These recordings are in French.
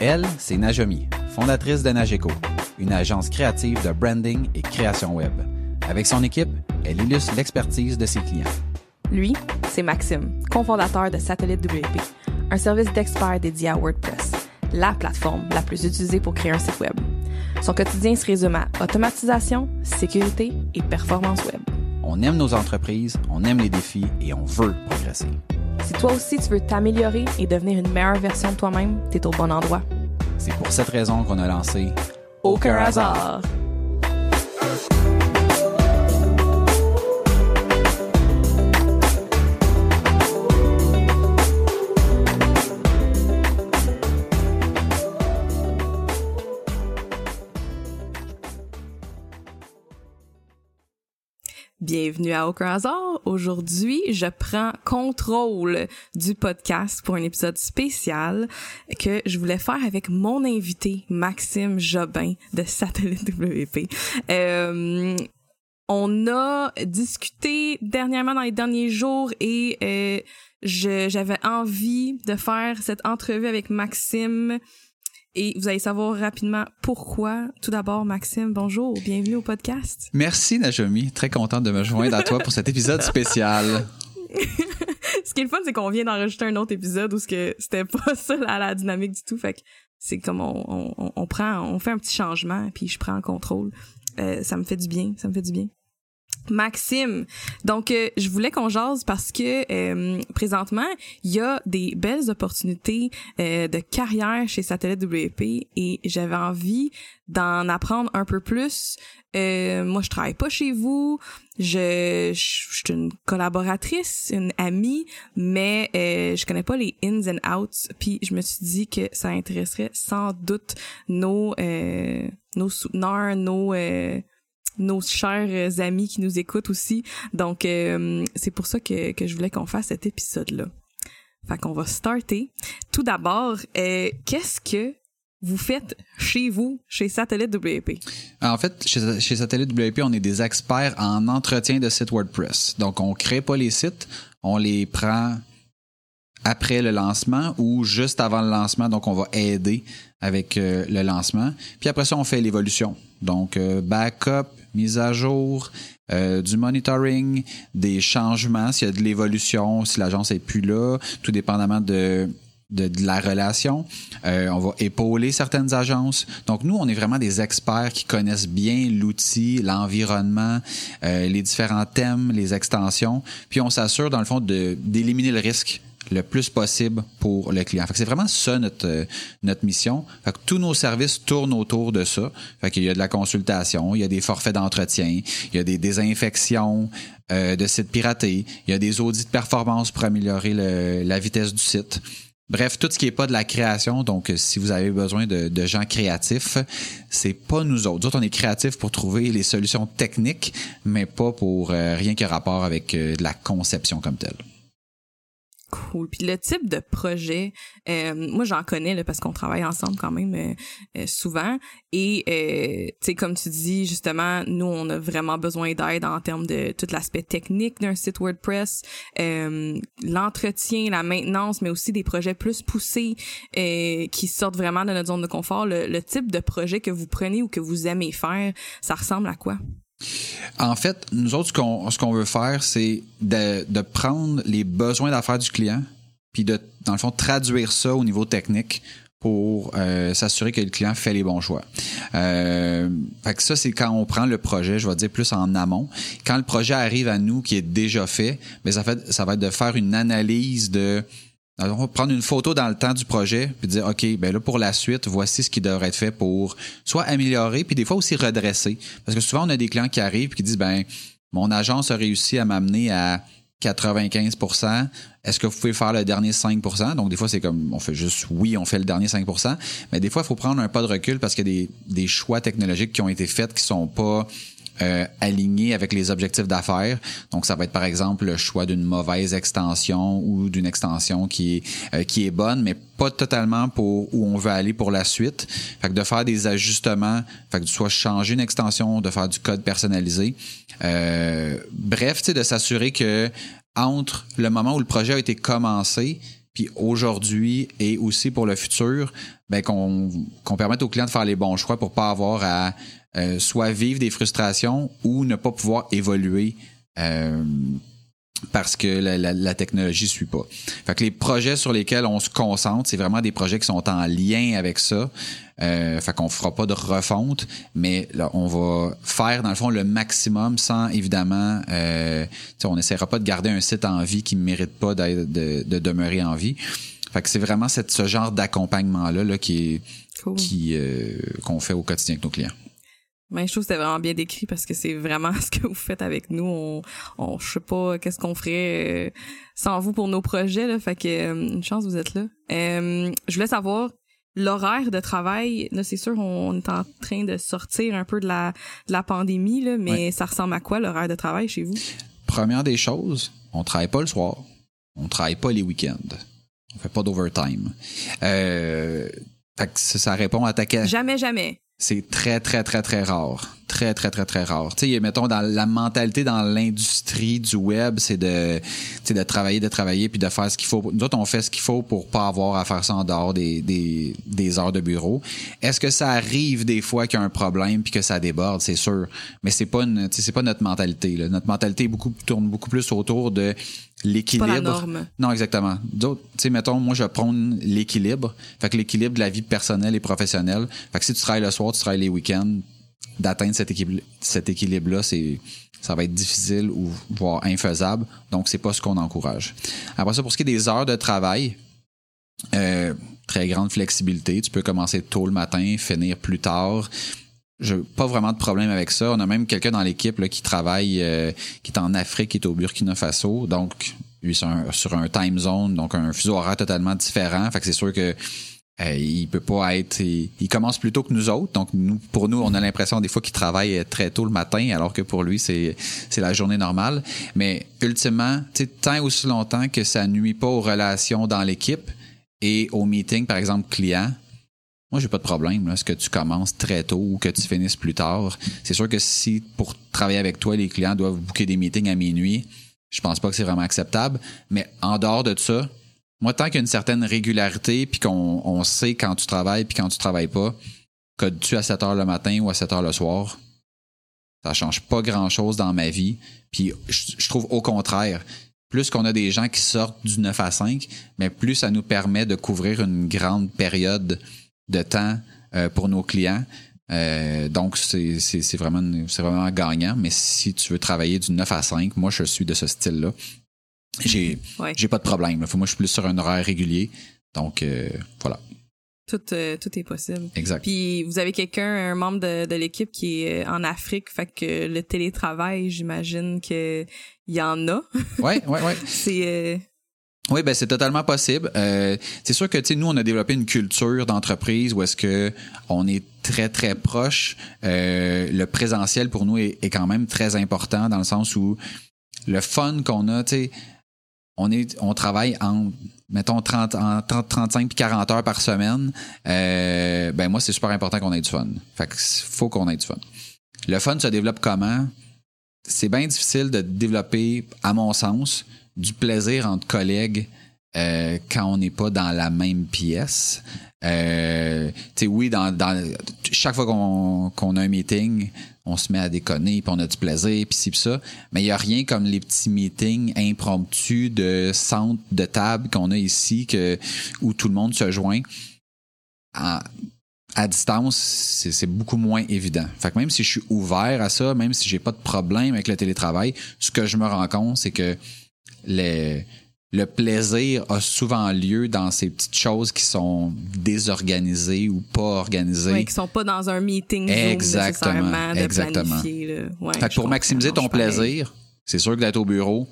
Elle, c'est Najomi, fondatrice de Nageco, une agence créative de branding et création web. Avec son équipe, elle illustre l'expertise de ses clients. Lui, c'est Maxime, cofondateur de Satellite WP, un service d'experts dédié à WordPress, la plateforme la plus utilisée pour créer un site web. Son quotidien se résume à automatisation, sécurité et performance web. On aime nos entreprises, on aime les défis et on veut progresser. Si toi aussi tu veux t'améliorer et devenir une meilleure version de toi-même, t'es au bon endroit. C'est pour cette raison qu'on a lancé Aucun hasard. Bienvenue à Aucun hasard. Aujourd'hui, je prends contrôle du podcast pour un épisode spécial que je voulais faire avec mon invité Maxime Jobin de Satellite WP. Euh, on a discuté dernièrement dans les derniers jours et euh, j'avais envie de faire cette entrevue avec Maxime et vous allez savoir rapidement pourquoi. Tout d'abord, Maxime, bonjour, bienvenue au podcast. Merci Najomi, très contente de me joindre à toi pour cet épisode spécial. ce qui est le fun, c'est qu'on vient d'enregistrer un autre épisode où c'était pas ça la, la, dynamique du tout. Fait que c'est comme on, on, on, prend, on fait un petit changement, puis je prends le contrôle. Euh, ça me fait du bien, ça me fait du bien. Maxime. Donc, euh, je voulais qu'on jase parce que euh, présentement, il y a des belles opportunités euh, de carrière chez Satellite WP et j'avais envie d'en apprendre un peu plus. moi, je travaille pas chez vous. Je, je, suis une collaboratrice, une amie, mais je connais pas les ins and outs. Puis, je me suis dit que ça intéresserait sans doute nos nos souteneurs, nos nos chers amis qui nous écoutent aussi. Donc, euh, c'est pour ça que, je voulais qu'on fasse cet épisode-là. Fait qu'on va starter. Tout d'abord, euh, qu'est-ce que vous faites chez vous, chez Satellite WP? En fait, chez, Satellite WP, on est des experts en entretien de sites WordPress. Donc, on crée pas les sites, on les prend après le lancement ou juste avant le lancement. Donc, on va aider avec euh, le lancement. Puis après ça, on fait l'évolution. Donc, euh, backup, mise à jour, euh, du monitoring, des changements, s'il y a de l'évolution, si l'agence est plus là, tout dépendamment de, de, la relation. Euh, on va épauler certaines agences. Donc, nous, on est vraiment des experts qui connaissent bien l'outil, l'environnement, euh, les différents thèmes, les extensions. Puis, on s'assure, dans le fond, d'éliminer le risque le plus possible pour le client. c'est vraiment ça notre, euh, notre mission. Fait que tous nos services tournent autour de ça. Fait y a de la consultation, il y a des forfaits d'entretien, il y a des désinfections euh, de sites piratés, il y a des audits de performance pour améliorer la vitesse du site. Bref, tout ce qui n'est pas de la création, donc si vous avez besoin de, gens créatifs, c'est pas nous autres. Nous autres, on est créatifs pour trouver les solutions techniques, mais pas pour euh, rien qui a rapport avec de la conception comme telle. Cool. Puis le type de projet, euh, moi j'en connais là, parce qu'on travaille ensemble quand même euh, euh, souvent. Et sais comme tu dis justement, nous on a vraiment besoin d'aide en termes de tout l'aspect technique d'un site WordPress, l'entretien, la maintenance, mais aussi des projets plus poussés qui sortent vraiment de notre zone de confort. le type de projet que vous prenez ou que vous aimez faire, ça ressemble à quoi? En fait, nous autres, ce qu'on veut faire, c'est de, prendre les besoins d'affaires du client, puis de, dans le fond, traduire ça au niveau technique pour euh, s'assurer que le client fait les bons choix. Euh, fait que ça, c'est quand on prend le projet, je vais dire plus en amont. Quand le projet arrive à nous qui est déjà fait, mais ça, fait, ça va être de faire une analyse de va prendre une photo dans le temps du projet puis dire OK, ben là pour la suite, voici ce qui devrait être fait pour soit améliorer puis des fois aussi redresser. Parce que souvent on a des clients qui arrivent et qui disent ben mon agence a réussi à m'amener à 95% Est-ce que vous pouvez faire le dernier 5% Donc, des fois, c'est comme, on fait juste oui, on fait le dernier 5% Mais des fois, il faut prendre un pas de recul parce qu'il y a des, des choix technologiques qui ont été faits qui sont pas euh, aligné avec les objectifs d'affaires. Donc, ça va être par exemple le choix d'une mauvaise extension ou d'une extension qui est euh, qui est bonne, mais pas totalement pour où on veut aller pour la suite. Fait que de faire des ajustements, fait que soit changer une extension, de faire du code personnalisé. Euh, bref, de s'assurer que entre le moment où le projet a été commencé aujourd'hui et aussi pour le futur, ben, qu'on permette aux clients de faire les bons choix pour pas avoir à euh, soit vivre des frustrations ou ne pas pouvoir évoluer euh, parce que la, technologie suit pas. Fait que les projets sur lesquels on se concentre, c'est vraiment des projets qui sont en lien avec ça. Euh, fait qu'on fera pas de refonte, mais là, on va faire dans le fond le maximum sans évidemment, euh, on n'essaiera pas de garder un site en vie qui ne mérite pas de, de, demeurer en vie. Fait que c'est vraiment cette, ce genre d'accompagnement là, là qui est qui euh, qu'on fait au quotidien avec nos clients. Mais je trouve que c'était vraiment bien décrit parce que c'est vraiment ce que vous faites avec nous. On, on je sais pas qu'est-ce qu'on ferait euh, sans vous pour nos projets là. Fait que euh, une chance vous êtes là. Euh, je voulais savoir l'horaire de travail. Là, c'est sûr, on, est en train de sortir un peu de la, de la pandémie là, mais ça ressemble à quoi l'horaire de travail chez vous? Première des choses, on travaille pas le soir, on travaille pas les week-ends, on fait pas d'overtime. Euh, ça répond à ta question. Jamais, jamais c'est très, très, très, très rare. Très, très, très, très rare. Tu sais, mettons, dans la mentalité dans l'industrie du web, c'est de, de travailler, de travailler, puis de faire ce qu'il faut. Nous autres, on fait ce qu'il faut pour pas avoir à faire ça en dehors des, des, des heures de bureau. Est-ce que ça arrive des fois qu'il y a un problème puis que ça déborde? C'est sûr. Mais c'est pas une, c'est pas notre mentalité, là. Notre mentalité beaucoup, tourne beaucoup plus autour de l'équilibre. Non, exactement. D'autres, tu sais, mettons, moi, je prône l'équilibre. Fait que l'équilibre de la vie personnelle et professionnelle. Fait que si tu travailles le soir, tu travailles les week-ends, d'atteindre cet équilibre, cet équilibre-là, c'est, ça va être difficile ou voire infaisable. Donc, c'est pas ce qu'on encourage. Après ça, pour ce qui est des heures de travail, euh, très grande flexibilité. Tu peux commencer tôt le matin, finir plus tard. Je pas vraiment de problème avec ça. On a même quelqu'un dans l'équipe qui travaille, euh, qui est en Afrique, qui est au Burkina Faso. Donc, lui, un, sur un time zone, donc un fuseau horaire totalement différent. Fait que c'est sûr que euh, il peut pas être. Il, commence plus tôt que nous autres. Donc, nous, pour nous, on a l'impression des fois qu'il travaille très tôt le matin, alors que pour lui, c'est, c'est la journée normale. Mais ultimement, tant aussi longtemps que ça nuit pas aux relations dans l'équipe et aux meetings, par exemple, clients, moi, j'ai pas de problème. Là, ce que tu commences très tôt ou que tu finisses plus tard. C'est sûr que si pour travailler avec toi, les clients doivent booker des meetings à minuit, je pense pas que c'est vraiment acceptable. Mais en dehors de ça, moi, tant qu'il y a une certaine régularité, puis qu'on on sait quand tu travailles puis quand tu travailles pas, codes-tu à 7 heures le matin ou à 7 heures le soir, ça change pas grand-chose dans ma vie. Puis je, trouve au contraire, plus qu'on a des gens qui sortent du 9 à 5, mais plus ça nous permet de couvrir une grande période de temps euh, pour nos clients. Euh, donc, c'est vraiment, vraiment gagnant. Mais si tu veux travailler du 9 à 5, moi, je suis de ce style-là. J'ai j'ai pas de problème. Moi, je suis plus sur un horaire régulier. Donc, euh, voilà. Tout, tout est possible. Exact. Puis, vous avez quelqu'un, un membre de, de l'équipe qui est en Afrique, fait que le télétravail, j'imagine qu'il y en a. Oui, oui, oui. c'est oui, ben c'est totalement possible. Euh, c'est sûr que tu sais, nous on a développé une culture d'entreprise où est-ce que on est très très proche. Euh, le présentiel pour nous est, quand même très important dans le sens où le fun qu'on a, tu sais, on est, on travaille en mettons 30, en 30, 35 puis 40 heures par semaine. Euh, ben moi c'est super important qu'on ait du fun. Fait que faut qu'on ait du fun. Le fun se développe comment? C'est bien difficile de développer, à mon sens du plaisir entre collègues euh, quand on n'est pas dans la même pièce. Euh, tu sais, oui, dans, chaque fois qu'on qu'on a un meeting, on se met à déconner, puis on a du plaisir, puis ci, puis ça. Mais il n'y a rien comme les petits meetings impromptus de centre de table qu'on a ici, que, où tout le monde se joint. À, à distance, c'est beaucoup moins évident. Fait que même si je suis ouvert à ça, même si j'ai pas de problème avec le télétravail, ce que je me rends compte, c'est que le, le plaisir a souvent lieu dans ces petites choses qui sont désorganisées ou pas organisées. Oui, qui sont pas dans un meeting exactement, de exactement. fait que pour maximiser ton plaisir, c'est sûr que d'être au bureau,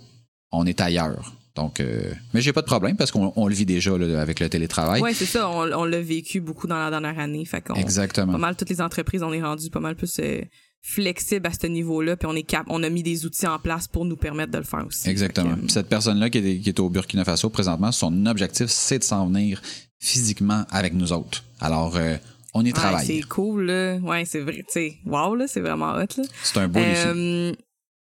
on est ailleurs. Donc, euh, mais j'ai pas de problème parce qu'on le vit déjà avec le télétravail. Oui, c'est ça. On, l'a vécu beaucoup dans la dernière année. Fait Exactement. Pas mal toutes les entreprises, on est rendu pas mal plus euh, flexible à ce niveau-là, puis on est cap on a mis des outils en place pour nous permettre de le faire aussi. Exactement. Euh, cette personne-là qui est, qui est, au Burkina Faso présentement, son objectif, c'est de s'en venir physiquement avec nous autres. Alors, euh, on y travaille. c'est cool, là. Ouais, c'est vrai. Tu sais, wow, là, c'est vraiment hot, là. C'est un beau euh,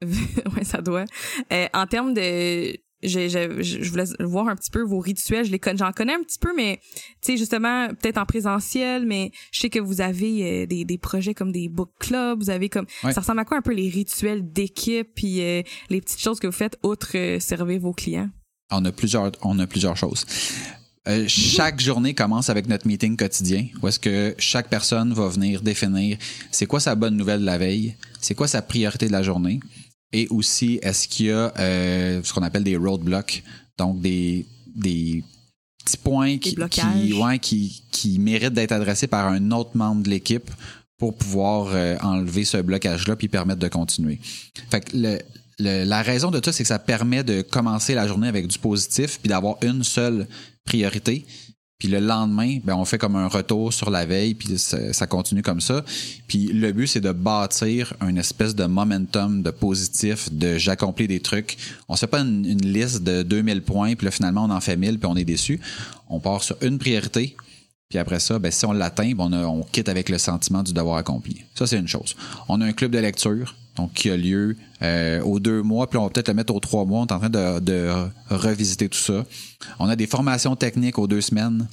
ouais, ça doit. Euh, en termes de je, je, je voulais voir un petit peu vos rituels. Je les connais, j'en connais un petit peu, mais tu sais justement peut-être en présentiel, mais je sais que vous avez euh, des, des projets comme des book clubs, vous avez comme ça ressemble à quoi un peu les rituels d'équipe puis euh, les petites choses que vous faites outre euh, servir vos clients? On a plusieurs, on a plusieurs choses. chaque journée commence avec notre meeting quotidien, où est-ce que chaque personne va venir définir c'est quoi sa bonne nouvelle de la veille, c'est quoi sa priorité de la journée, et aussi, est-ce qu'il y a euh, ce qu'on appelle des roadblocks, donc des, des petits points qui, qui, ouais, qui, qui méritent d'être adressés par un autre membre de l'équipe pour pouvoir euh, enlever ce blocage-là puis permettre de continuer. Fait que le, la raison de tout, c'est que ça permet de commencer la journée avec du positif puis d'avoir une seule priorité puis le lendemain, ben on fait comme un retour sur la veille, puis ça, continue comme ça. Puis le but, c'est de bâtir une espèce de momentum, de positif, de j'accomplis des trucs. On se fait pas une, liste de 2000 points, puis là, finalement, on en fait 1000, puis on est déçu. On part sur une priorité, puis après ça, ben, si on l'atteint, ben, on, on quitte avec le sentiment du devoir accompli. Ça, c'est une chose. On a un club de lecture donc qui a lieu euh, aux deux mois, puis on va peut-être le mettre aux trois mois. On est en train de, revisiter tout ça. On a des formations techniques aux deux semaines.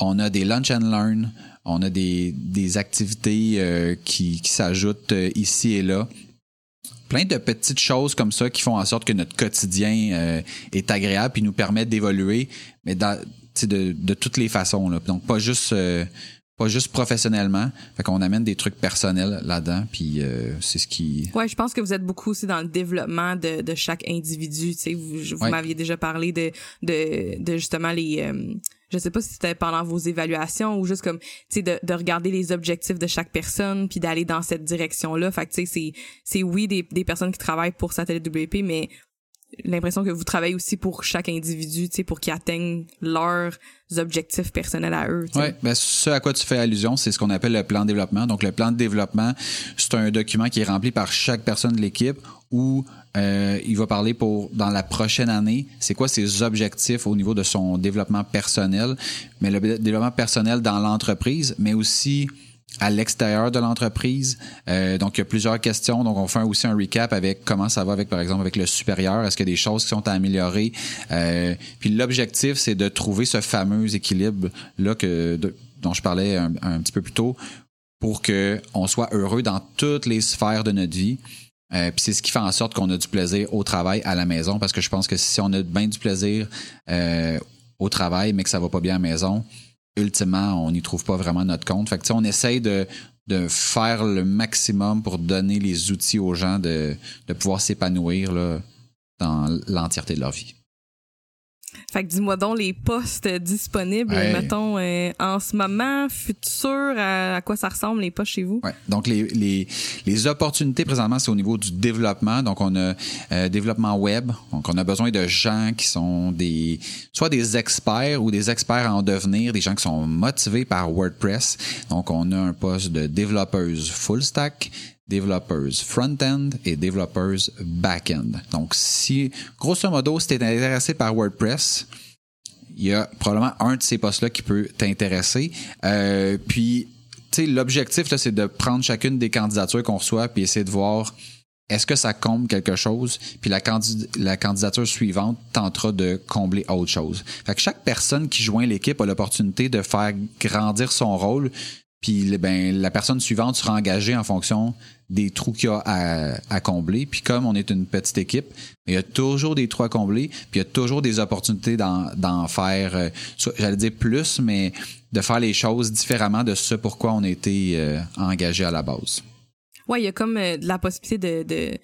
On a des lunch and learn. On a des, activités euh, qui, s'ajoutent euh, ici et là. Plein de petites choses comme ça qui font en sorte que notre quotidien est agréable puis nous permet d'évoluer, mais de, toutes les façons. Donc, pas juste pas juste professionnellement. Fait qu'on amène des trucs personnels là-dedans, puis euh, c'est ce qui... Ouais, je pense que vous êtes beaucoup aussi dans le développement de, de chaque individu. Tu sais, vous, vous m'aviez déjà parlé de, de, de justement les... Euh, je sais pas si c'était pendant vos évaluations ou juste comme tu sais de, de regarder les objectifs de chaque personne puis d'aller dans cette direction là fait que tu sais c'est c'est oui des, des personnes qui travaillent pour Satellite WP mais l'impression que vous travaillez aussi pour chaque individu, tu sais, pour qu'ils atteignent leurs objectifs personnels à eux. Oui, ben, ce à quoi tu fais allusion, c'est ce qu'on appelle le plan de développement. Donc, le plan de développement, c'est un document qui est rempli par chaque personne de l'équipe où euh, il va parler pour dans la prochaine année, c'est quoi ses objectifs au niveau de son développement personnel, mais le développement personnel dans l'entreprise, mais aussi à l'extérieur de l'entreprise. Euh, donc, il y a plusieurs questions. Donc, on fait aussi un recap avec comment ça va avec, par exemple, avec le supérieur. Est-ce qu'il y a des choses qui sont à améliorer? Euh, puis l'objectif, c'est de trouver ce fameux équilibre-là que dont je parlais un, petit peu plus tôt pour qu'on soit heureux dans toutes les sphères de notre vie. Euh, puis c'est ce qui fait en sorte qu'on a du plaisir au travail, à la maison, parce que je pense que si on a bien du plaisir au travail, mais que ça va pas bien à la maison, ultimement, on n'y trouve pas vraiment notre compte. Fait que, on essaye de, de faire le maximum pour donner les outils aux gens de, de pouvoir s'épanouir dans l'entièreté de leur vie. Fait que dis-moi donc les postes disponibles, mettons, euh, en ce moment, futur, à, quoi ça ressemble les postes chez vous? Ouais. Donc, les, les, les opportunités présentement, c'est au niveau du développement. Donc, on a euh, développement web. Donc, on a besoin de gens qui sont des soit des experts ou des experts en devenir, des gens qui sont motivés par WordPress. Donc, on a un poste de développeuse full stack, développeurs front-end et développeurs back-end. Donc, si, grosso modo, si tu es intéressé par WordPress, il y a probablement un de ces postes-là qui peut t'intéresser. Euh, puis, tu sais, l'objectif, c'est de prendre chacune des candidatures qu'on reçoit puis essayer de voir est-ce que ça comble quelque chose, puis la, la candidature suivante tentera de combler autre chose. Fait que chaque personne qui joint l'équipe a l'opportunité de faire grandir son rôle, puis ben, la personne suivante sera engagée en fonction des trous qu'il y a à, combler. Puis comme on est une petite équipe, il y a toujours des trous à combler, puis il y a toujours des opportunités d'en faire, euh, j'allais dire plus, mais de faire les choses différemment de ce pourquoi on a été euh, engagé à la base. Oui, il y a comme euh, la possibilité de de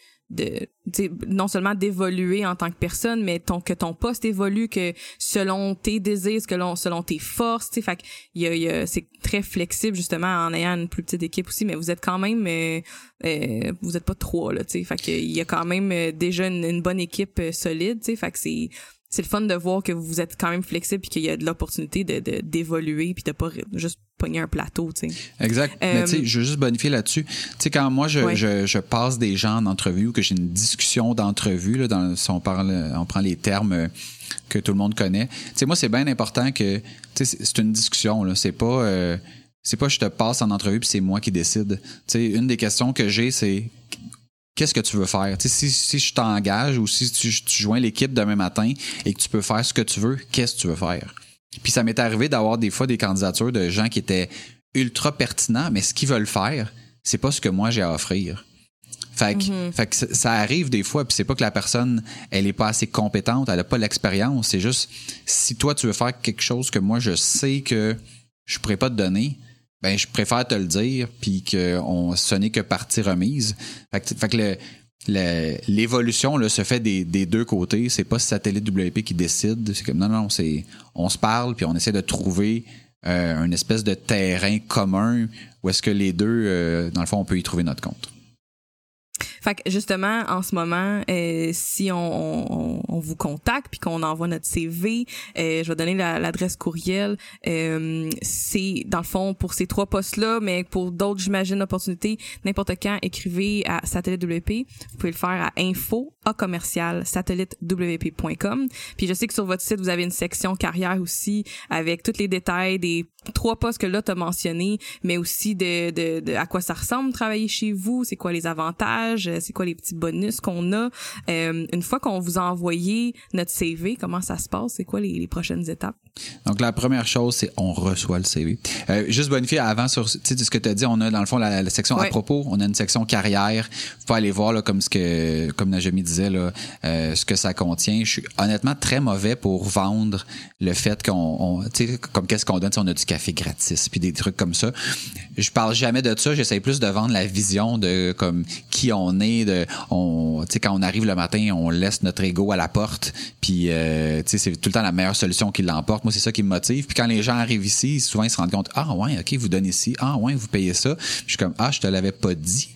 non seulement d'évoluer en tant que personne mais ton que ton poste évolue que selon tes désirs que selon tes forces tu fait il y a, c'est très flexible justement en ayant une plus petite équipe aussi mais vous êtes quand même euh, euh vous êtes pas trois là tu sais. Fait y a quand même euh, déjà une, bonne équipe euh, solide tu sais. Fait que c'est c'est le fun de voir que vous êtes quand même flexible puis qu'il y a de l'opportunité de d'évoluer puis de pas juste pogner un plateau, tu sais. Exact. Mais tu sais, je veux juste bonifier là-dessus. Tu sais, quand moi je, je, je, passe des gens en entrevue ou que j'ai une discussion d'entrevue, là, dans, si on parle, on prend les termes que tout le monde connaît. Tu sais, moi c'est bien important que, tu sais, c'est une discussion là. C'est pas, euh, c'est pas je te passe en entrevue puis c'est moi qui décide. Tu sais, une des questions que j'ai c'est qu'est-ce que tu veux faire? si, si je t'engage ou si tu, tu joins l'équipe demain matin et que tu peux faire ce que tu veux, qu'est-ce que tu veux faire? Puis ça m'est arrivé d'avoir des fois des candidatures de gens qui étaient ultra pertinents, mais ce qu'ils veulent faire, c'est pas ce que moi j'ai à offrir. Fait que, Mhm. fait que ça- ça arrive des fois, puis c'est pas que la personne, elle est pas assez compétente, elle a pas l'expérience. C'est juste, si toi tu veux faire quelque chose que moi je sais que je pourrais pas te donner, ben je préfère te le dire, puis que ce n'est que partie remise. Fait que, fait que l'évolution se fait des, des deux côtés. C'est pas Satellite WP qui décide. C'est comme non, non, c'est on se parle, puis on essaie de trouver euh, une espèce de terrain commun où est-ce que les deux, euh, dans le fond, on peut y trouver notre compte. Fait que justement, en ce moment, euh, si on, vous contacte puis qu'on envoie notre CV, euh, je vais donner la- l'adresse courriel. Euh, c'est dans le fond pour ces trois postes-là, mais pour d'autres, j'imagine, opportunités, n'importe quand, écrivez à Satellite WP. Vous pouvez le faire à info à commercial satellitewp.com. Puis je sais que sur votre site, vous avez une section carrière aussi avec tous les détails des trois postes que là t'as mentionné, mais aussi de, de, de à quoi ça ressemble travailler chez vous, c'est quoi les avantages, euh, c'est quoi les petits bonus qu'on a. Euh, une fois qu'on vous a envoyé notre CV, comment ça se passe, c'est quoi les, les prochaines étapes? Donc, la première chose, c'est on reçoit le CV. Euh, juste bonifier avant sur tu sais, ce que tu as dit, on a dans le fond la, la section à propos, on a une section carrière. Vous pouvez aller voir là, comme ce que comme Najemi disait là, euh, ce que ça contient. Je suis honnêtement très mauvais pour vendre le fait qu'on on- tu sais comme qu'est-ce qu'on donne, sais, on a du café gratis puis des trucs comme ça. Je parle jamais de ça, j'essaie plus de vendre la vision de comme qui on est de on tu sais quand on arrive le matin, on laisse notre ego à la porte puis euh, tu sais c'est tout le temps la meilleure solution qui l'emporte. Moi c'est ça qui me motive. Puis quand les gens arrivent ici, souvent ils se rendent compte ah ouais, OK, vous donnez ici, ah ouais, vous payez ça. Puis je suis comme ah, je te l'avais pas dit.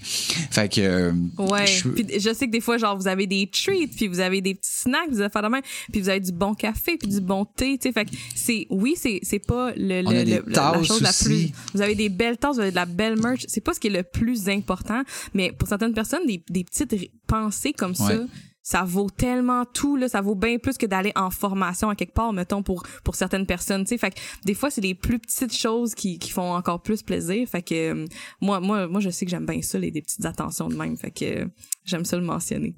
Fait que euh, Ouais. je- Puis je sais que des fois, genre, vous avez des treats, puis vous avez des petits snacks, vous avez de même, puis vous avez du bon café, puis du bon thé, tu sais. Fait que c'est, oui, c'est, c'est pas le, le- le- la chose la aussi. plus. Vous avez des belles tasses, vous avez de la belle merch. C'est pas ce qui est le plus important, mais pour certaines personnes, des, des petites pensées comme ça. Ça vaut tellement tout là, ça vaut bien plus que d'aller en formation à quelque part, mettons pour pour certaines personnes, tu sais. Fait que des fois c'est les plus petites choses qui, qui font encore plus plaisir. Fait que euh, moi moi moi je sais que j'aime bien ça les des petites attentions de même. Fait que euh, j'aime ça le mentionner.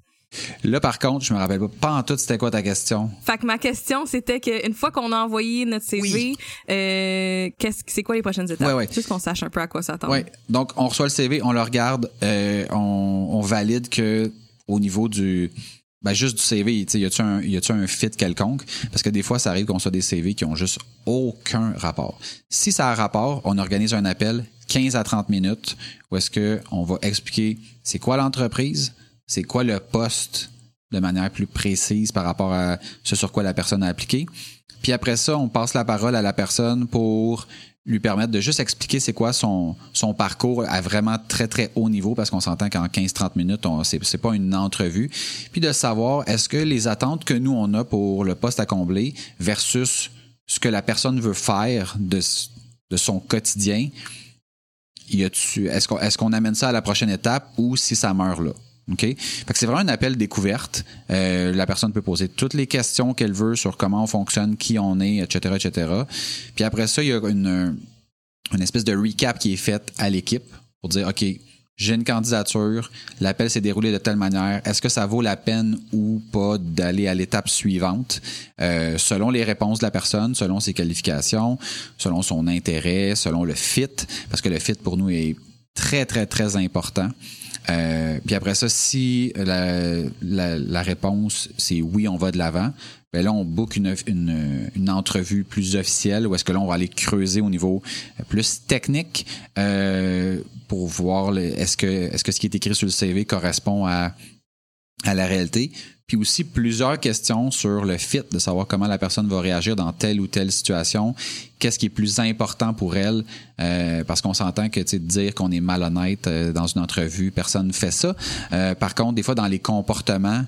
Là par contre, je me rappelle pas pas en tout c'était quoi ta question? Fait que ma question, c'était qu'une fois qu'on a envoyé notre CV, Oui. euh, qu'est-ce c'est quoi les prochaines étapes? Ouais, ouais. Juste qu'on sache un peu à quoi s'attendre. Oui. Donc, on reçoit le CV, on le regarde, euh, on, on valide que au niveau du. Ben, juste du CV, y a-tu un, y a-tu un fit quelconque? Parce que des fois, ça arrive qu'on soit des CV qui ont juste aucun rapport. Si ça a rapport, on organise un appel 15 à 30 minutes où est-ce que on va expliquer c'est quoi l'entreprise, c'est quoi le poste de manière plus précise par rapport à ce sur quoi la personne a appliqué? Puis après ça, on passe la parole à la personne pour lui permettre de juste expliquer c'est quoi son, parcours à vraiment très très haut niveau parce qu'on s'entend qu'en 15-30 minutes, c'est, c'est pas une entrevue. Puis de savoir est-ce que les attentes que nous on a pour le poste à combler versus ce que la personne veut faire de, son quotidien, est-ce est-ce qu'on amène ça à la prochaine étape ou si ça meurt là? OK? C'est vraiment un appel découverte. Euh, la personne peut poser toutes les questions qu'elle veut sur comment on fonctionne, qui on est, etc., etc. Puis après ça, il y a une, une espèce de recap qui est faite à l'équipe pour dire, OK, j'ai une candidature, l'appel s'est déroulé de telle manière, est-ce que ça vaut la peine ou pas d'aller à l'étape suivante? Euh, selon les réponses de la personne, selon ses qualifications, selon son intérêt, selon le fit, parce que le fit pour nous est très, très, très important. Euh, puis après ça, si la, la, la réponse c'est oui, on va de l'avant, ben là, on book une, une, une entrevue plus officielle où est-ce que là, on va aller creuser au niveau plus technique euh, pour voir est-ce que, est-ce que ce qui est écrit sur le CV correspond à, à la réalité. Puis aussi plusieurs questions sur le fit, de savoir comment la personne va réagir dans telle ou telle situation, qu'est-ce qui est plus important pour elle, euh, parce qu'on s'entend que sais, dire qu'on est malhonnête euh, dans une entrevue, personne ne fait ça. Euh, par contre, des fois, dans les comportements,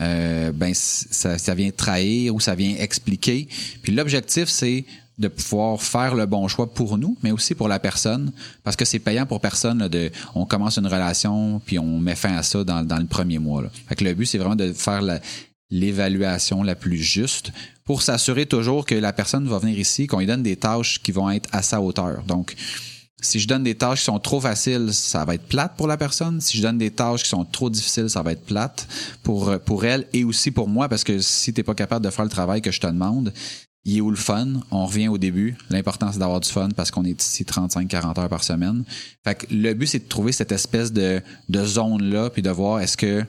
euh, ben ça vient trahir ou ça vient expliquer. Puis l'objectif, c'est de pouvoir faire le bon choix pour nous, mais aussi pour la personne, parce que c'est payant pour personne. de, on commence une relation, puis on met fin à ça dans, le premier mois. Là. Fait le but, c'est vraiment de faire l'évaluation la plus juste pour s'assurer toujours que la personne va venir ici, qu'on lui donne des tâches qui vont être à sa hauteur. Donc, Si je donne des tâches qui sont trop faciles, ça va être plate pour la personne. Si je donne des tâches qui sont trop difficiles, ça va être plate pour, pour elle et aussi pour moi parce que si t'es pas capable de faire le travail que je te demande, il est où le fun? On revient au début. L'important, c'est d'avoir du fun parce qu'on est ici 35-40 heures par semaine. Fait que le but, c'est de trouver cette espèce de, zone-là, puis de voir est-ce que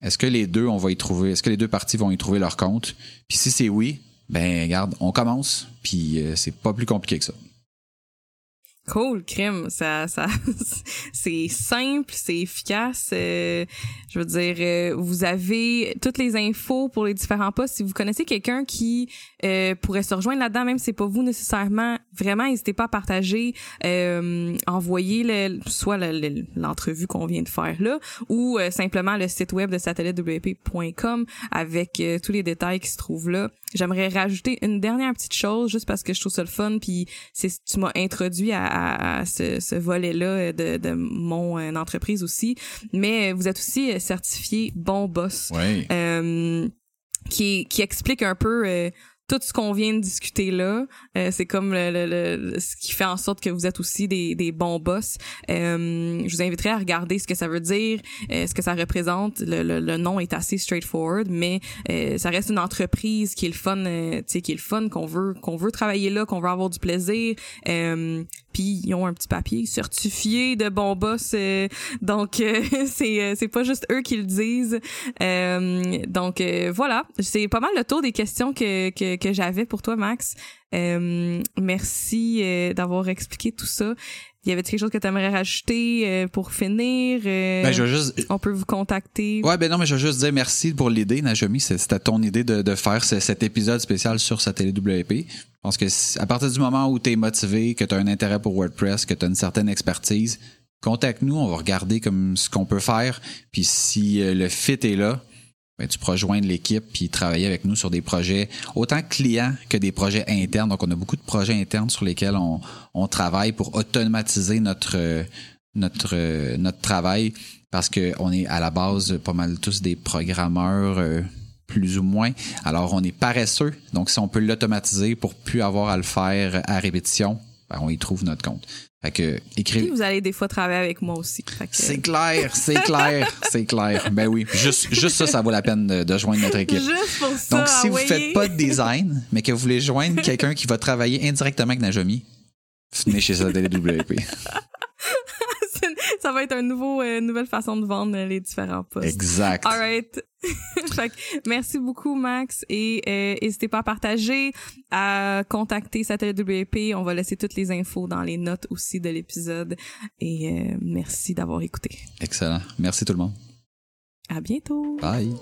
est-ce que les deux, on va y trouver, est-ce que les deux parties vont y trouver leur compte? Puis si c'est oui, ben regarde, on commence, puis euh, c'est pas plus compliqué que ça. Cool, crime. Ça, ça, c'est simple, c'est efficace. Euh, je veux dire, euh, vous avez toutes les infos pour les différents postes. Si vous connaissez quelqu'un qui euh, pourrait se rejoindre là-dedans, même si c'est pas vous nécessairement, vraiment, n'hésitez pas à partager, envoyer le, soit l'entrevue qu'on vient de faire là, ou simplement le site web de satellitewp.com avec tous les détails qui se trouvent là. J'aimerais rajouter une dernière petite chose, juste parce que je trouve ça le fun, puis c'est tu m'as introduit à, ce, ce volet-là de, de mon euh, entreprise aussi. Mais vous êtes aussi certifié bon boss, oui. euh, qui qui explique un peu euh, tout ce qu'on vient de discuter là, euh, c'est comme le, le, ce qui fait en sorte que vous êtes aussi des, des bons boss. Euh, je vous inviterai à regarder ce que ça veut dire, euh, ce que ça représente. Le, le, nom est assez straightforward, mais euh, ça reste une entreprise qui est le fun, tu sais, qui est le fun qu'on veut qu'on veut travailler là, qu'on veut avoir du plaisir. Ils ont un petit papier certifié de bons boss, donc c'est c'est pas juste eux qui le disent. donc voilà, c'est pas mal le tour des questions que, que que j'avais pour toi, Max. Euh, merci euh, d'avoir expliqué tout ça. Y avait quelque chose que tu aimerais rajouter euh, pour finir? Ben, je juste... On peut vous contacter? Ouais, ben non, mais je veux juste dire merci pour l'idée, Najami. C'était ton idée de, de faire cet épisode spécial sur sa télé WP. Je pense que à partir du moment où tu es motivé, que tu as un intérêt pour WordPress, que tu as une certaine expertise, contacte-nous, on va regarder comme ce qu'on peut faire. Puis si le fit est là, ben, tu pourras joindre l'équipe puis travailler avec nous sur des projets autant clients que des projets internes. Donc, on a beaucoup de projets internes sur lesquels on, on travaille pour automatiser notre notre notre travail parce que on est à la base pas mal tous des programmeurs euh, plus ou moins. Alors, on est paresseux. Donc, si on peut l'automatiser pour plus avoir à le faire à répétition, ben, on y trouve notre compte. Fait que, écrivez. vous allez des fois travailler avec moi aussi. C'est clair, c'est clair, c'est clair. Ben oui, juste, juste ça, ça vaut la peine de, de joindre notre équipe. Juste pour ça. Donc, si vous faites pas de design, mais que vous voulez joindre quelqu'un qui va travailler indirectement avec Najomi, venez chez Satellite WP. ça va être un nouveau, euh, nouvelle façon de vendre les différents postes. Exact. All right. fait merci beaucoup, Max. Et euh, n'hésitez pas à partager, à contacter Satellite WP. On va laisser toutes les infos dans les notes aussi de l'épisode. Et euh, merci d'avoir écouté. Excellent. Merci tout le monde. À bientôt. Bye.